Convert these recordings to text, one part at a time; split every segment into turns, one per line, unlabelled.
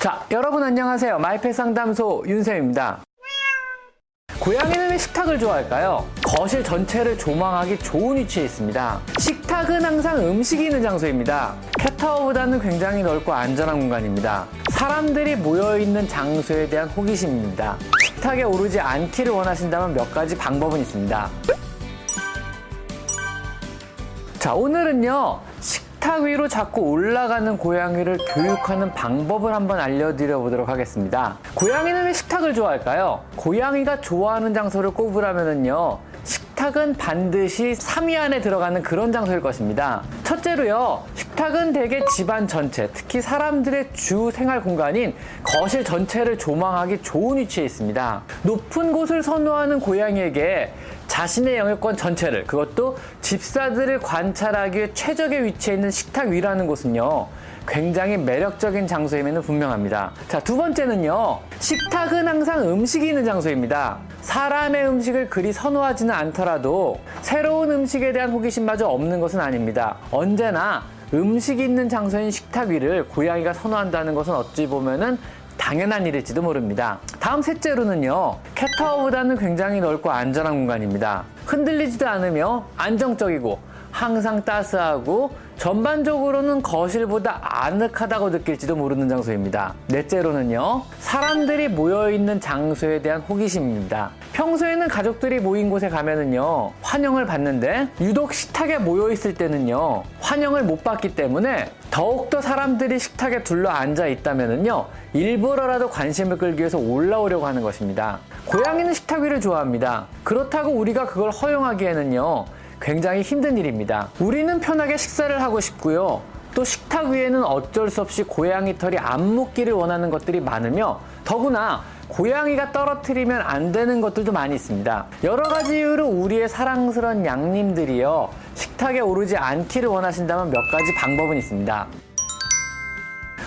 자, 여러분 안녕하세요. 마이펫 상담소 윤쌤입니다. 고양이는 왜 식탁을 좋아할까요? 거실 전체를 조망하기 좋은 위치에 있습니다. 식탁은 항상 음식이 있는 장소입니다. 캣타워보다는 굉장히 넓고 안전한 공간입니다. 사람들이 모여있는 장소에 대한 호기심입니다. 식탁에 오르지 않기를 원하신다면 몇 가지 방법은 있습니다. 자, 오늘은요, 식탁 위로 자꾸 올라가는 고양이를 교육하는 방법을 한번 알려드려 보도록 하겠습니다. 고양이는 왜 식탁을 좋아할까요? 고양이가 좋아하는 장소를 꼽으라면요, 식탁은 반드시 3위 안에 들어가는 그런 장소일 것입니다. 첫째로요, 식탁은 대개 집안 전체, 특히 사람들의 주 생활 공간인 거실 전체를 조망하기 좋은 위치에 있습니다. 높은 곳을 선호하는 고양이에게 자신의 영역권 전체를 그것도 집사들을 관찰하기 위해 최적의 위치에 있는 식탁 위라는 곳은요. 굉장히 매력적인 장소임에는 분명합니다. 자, 두 번째는요. 식탁은 항상 음식이 있는 장소입니다. 사람의 음식을 그리 선호하지는 않더라도 새로운 음식에 대한 호기심마저 없는 것은 아닙니다. 언제나 음식이 있는 장소인 식탁 위를 고양이가 선호한다는 것은 어찌 보면은 당연한 일일지도 모릅니다. 다음 셋째로는요, 캣타워보다는 굉장히 넓고 안전한 공간입니다. 흔들리지도 않으며 안정적이고 항상 따스하고 전반적으로는 거실보다 아늑하다고 느낄지도 모르는 장소입니다. 넷째로는요, 사람들이 모여있는 장소에 대한 호기심입니다. 평소에는 가족들이 모인 곳에 가면은요, 환영을 받는데, 유독 식탁에 모여있을 때는요, 환영을 못 받기 때문에 더욱더 사람들이 식탁에 둘러 앉아 있다면은요, 일부러라도 관심을 끌기 위해서 올라오려고 하는 것입니다. 고양이는 식탁 위를 좋아합니다. 그렇다고 우리가 그걸 허용하기에는요, 굉장히 힘든 일입니다. 우리는 편하게 식사를 하고 싶고요. 또 식탁 위에는 어쩔 수 없이 고양이 털이 안 묻기를 원하는 것들이 많으며 더구나 고양이가 떨어뜨리면 안 되는 것들도 많이 있습니다. 여러 가지 이유로 우리의 사랑스러운 양님들이요. 식탁에 오르지 않기를 원하신다면 몇 가지 방법은 있습니다.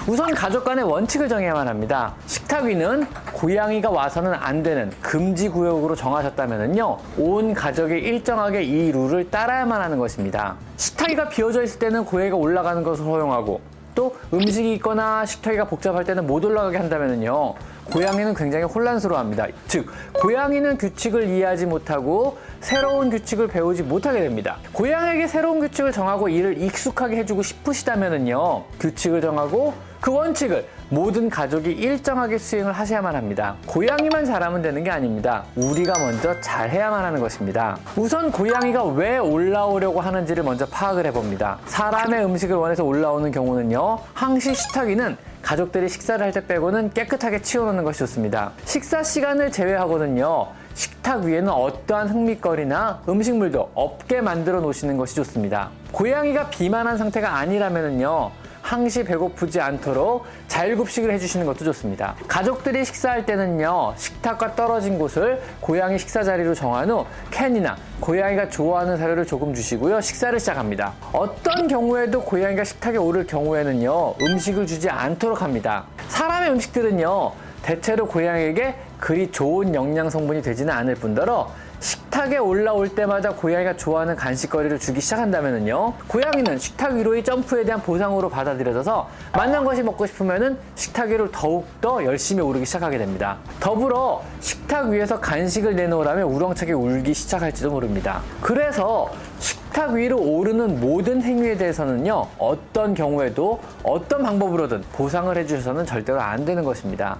우선 가족 간의 원칙을 정해야만 합니다. 식탁 위는 고양이가 와서는 안 되는 금지 구역으로 정하셨다면요. 온 가족이 일정하게 이 룰을 따라야만 하는 것입니다. 식탁 위가 비어져 있을 때는 고양이가 올라가는 것을 허용하고 또 음식이 있거나 식탁위가 복잡할 때는 못 올라가게 한다면요. 고양이는 굉장히 혼란스러워합니다. 즉, 고양이는 규칙을 이해하지 못하고 새로운 규칙을 배우지 못하게 됩니다. 고양이에게 새로운 규칙을 정하고 이를 익숙하게 해주고 싶으시다면요. 규칙을 정하고 그 원칙을 모든 가족이 일정하게 수행을 하셔야만 합니다. 고양이만 잘하면 되는 게 아닙니다. 우리가 먼저 잘해야만 하는 것입니다. 우선 고양이가 왜 올라오려고 하는지를 먼저 파악을 해봅니다. 사람의 음식을 원해서 올라오는 경우는요. 항시 식탁위는 가족들이 식사를 할 때 빼고는 깨끗하게 치워놓는 것이 좋습니다. 식사 시간을 제외하고는요. 식탁 위에는 어떠한 흥미거리나 음식물도 없게 만들어 놓으시는 것이 좋습니다. 고양이가 비만한 상태가 아니라면요. 항시 배고프지 않도록 자율급식을 해주시는 것도 좋습니다. 가족들이 식사할 때는요, 식탁과 떨어진 곳을 고양이 식사 자리로 정한 후 캔이나 고양이가 좋아하는 사료를 조금 주시고요, 식사를 시작합니다. 어떤 경우에도 고양이가 식탁에 오를 경우에는요, 음식을 주지 않도록 합니다. 사람의 음식들은요, 대체로 고양이에게 그리 좋은 영양 성분이 되지는 않을 뿐더러 식탁에 올라올 때마다 고양이가 좋아하는 간식거리를 주기 시작한다면요. 고양이는 식탁 위로의 점프에 대한 보상으로 받아들여져서 만난 것이 먹고 싶으면은 식탁 위로 더욱더 열심히 오르기 시작하게 됩니다. 더불어 식탁 위에서 간식을 내놓으라면 우렁차게 울기 시작할지도 모릅니다. 그래서 식탁 위로 오르는 모든 행위에 대해서는요, 어떤 경우에도 어떤 방법으로든 보상을 해주셔서는 절대로 안 되는 것입니다.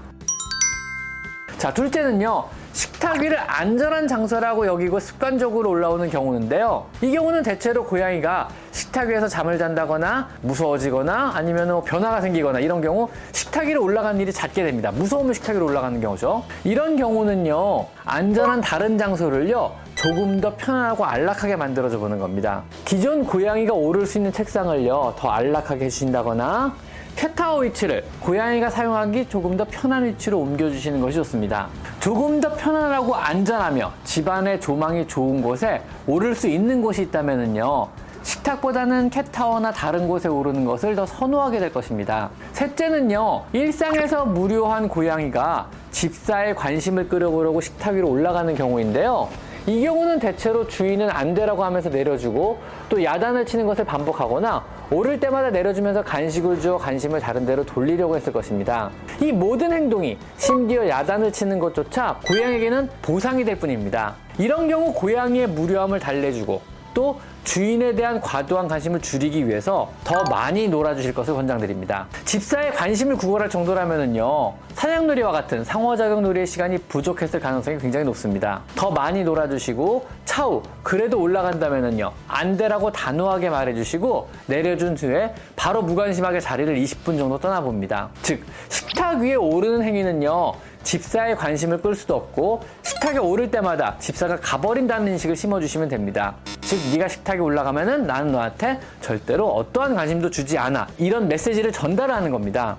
자, 둘째는요, 식탁 위를 안전한 장소라고 여기고 습관적으로 올라오는 경우인데요. 이 경우는 대체로 고양이가 식탁 위에서 잠을 잔다거나 무서워지거나 아니면 뭐 변화가 생기거나 이런 경우 식탁 위로 올라가는 일이 잦게 됩니다. 무서우면 식탁 위로 올라가는 경우죠. 이런 경우는요, 안전한 다른 장소를요, 조금 더 편안하고 안락하게 만들어줘 보는 겁니다. 기존 고양이가 오를 수 있는 책상을요, 더 안락하게 해주신다거나 캣타워 위치를 고양이가 사용하기 조금 더 편한 위치로 옮겨주시는 것이 좋습니다. 조금 더 편안하고 안전하며 집안의 조망이 좋은 곳에 오를 수 있는 곳이 있다면요. 식탁보다는 캣타워나 다른 곳에 오르는 것을 더 선호하게 될 것입니다. 셋째는요, 일상에서 무료한 고양이가 집사의 관심을 끌어보려고 식탁 위로 올라가는 경우인데요. 이 경우는 대체로 주인은 안 되라고 하면서 내려주고 또 야단을 치는 것을 반복하거나 오를 때마다 내려주면서 간식을 주어 관심을 다른 데로 돌리려고 했을 것입니다. 이 모든 행동이 심지어 야단을 치는 것조차 고양이에게는 보상이 될 뿐입니다. 이런 경우 고양이의 무료함을 달래주고 또 주인에 대한 과도한 관심을 줄이기 위해서 더 많이 놀아주실 것을 권장드립니다. 집사의 관심을 구걸할 정도라면요 사냥놀이와 같은 상호작용 놀이의 시간이 부족했을 가능성이 굉장히 높습니다. 더 많이 놀아주시고 차후 그래도 올라간다면요 안 되라고 단호하게 말해주시고 내려준 후에 바로 무관심하게 자리를 20분 정도 떠나봅니다. 즉 식탁 위에 오르는 행위는요 집사의 관심을 끌 수도 없고 식탁에 오를 때마다 집사가 가버린다는 인식을 심어주시면 됩니다. 즉 네가 식탁에 올라가면은 나는 너한테 절대로 어떠한 관심도 주지 않아 이런 메시지를 전달하는 겁니다.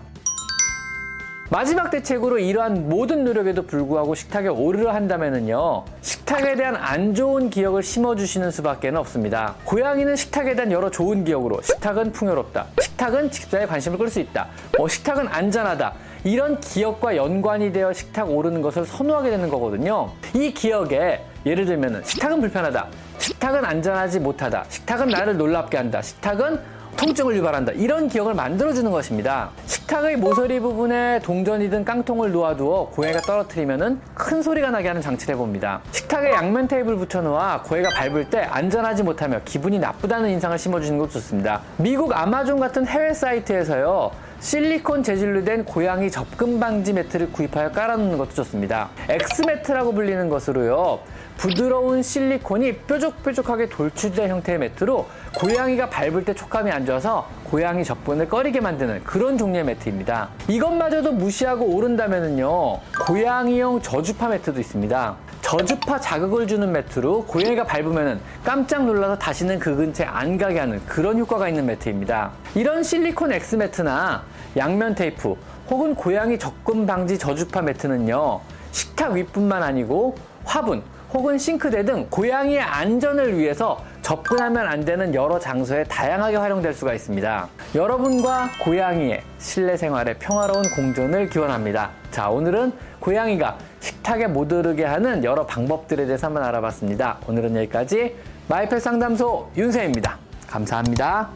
마지막 대책으로 이러한 모든 노력에도 불구하고 식탁에 오르려 한다면요 식탁에 대한 안 좋은 기억을 심어주시는 수밖에 없습니다. 고양이는 식탁에 대한 여러 좋은 기억으로 식탁은 풍요롭다. 식탁은 집사의 관심을 끌 수 있다. 어, 식탁은 안전하다. 이런 기억과 연관이 되어 식탁 오르는 것을 선호하게 되는 거거든요. 이 기억에 예를 들면 식탁은 불편하다. 식탁은 안전하지 못하다. 식탁은 나를 놀랍게 한다. 식탁은 통증을 유발한다. 이런 기억을 만들어주는 것입니다. 식탁의 모서리 부분에 동전이 든 깡통을 놓아두어 고양이가 떨어뜨리면 큰 소리가 나게 하는 장치를 해봅니다. 식탁에 양면 테이프를 붙여놓아 고양이가 밟을 때 안전하지 못하며 기분이 나쁘다는 인상을 심어주는 것도 좋습니다. 미국 아마존 같은 해외 사이트에서요. 실리콘 재질로 된 고양이 접근 방지 매트를 구입하여 깔아놓는 것도 좋습니다. 엑스매트라고 불리는 것으로요. 부드러운 실리콘이 뾰족뾰족하게 돌출된 형태의 매트로 고양이가 밟을 때 촉감이 안 좋아서 고양이 접근을 꺼리게 만드는 그런 종류의 매트입니다. 이것마저도 무시하고 오른다면요 고양이용 저주파 매트도 있습니다. 저주파 자극을 주는 매트로 고양이가 밟으면 깜짝 놀라서 다시는 그 근처에 안 가게 하는 그런 효과가 있는 매트입니다. 이런 실리콘 X 매트나 양면 테이프 혹은 고양이 접근 방지 저주파 매트는요 식탁 윗뿐만 아니고 화분 혹은 싱크대 등 고양이의 안전을 위해서 접근하면 안 되는 여러 장소에 다양하게 활용될 수가 있습니다. 여러분과 고양이의 실내 생활의 평화로운 공존을 기원합니다. 자, 오늘은 고양이가 식탁에 못 오르게 하는 여러 방법들에 대해서 한번 알아봤습니다. 오늘은 여기까지 마이펫 상담소 윤세입니다. 감사합니다.